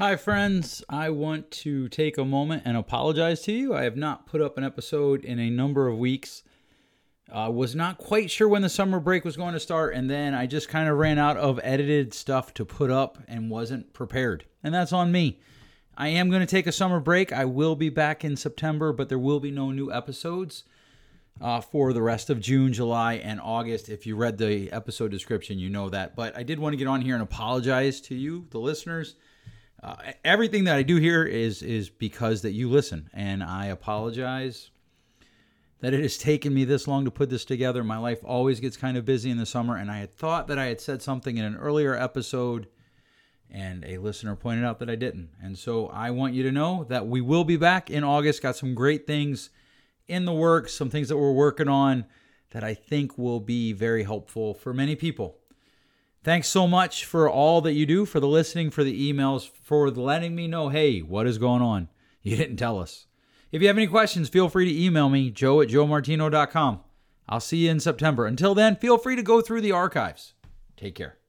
Hi, friends. I want to take a moment and apologize to you. I have not put up an episode in a number of weeks. I uh, was not quite sure when the summer break was going to start, and then I just kind of ran out of edited stuff to put up and wasn't prepared. And that's on me. I am going to take a summer break. I will be back in September, but there will be no new episodes uh, for the rest of June, July, and August. If you read the episode description, you know that. But I did want to get on here and apologize to you, the listeners. Uh, everything that I do here is is because that you listen, and I apologize that it has taken me this long to put this together. My life always gets kind of busy in the summer, and I had thought that I had said something in an earlier episode, and a listener pointed out that I didn't. And so I want you to know that we will be back in August. Got some great things in the works, some things that we're working on that I think will be very helpful for many people. Thanks so much for all that you do, for the listening, for the emails, for letting me know, hey, what is going on? You didn't tell us. If you have any questions, feel free to email me, joe at joemartino.com. I'll see you in September. Until then, feel free to go through the archives. Take care.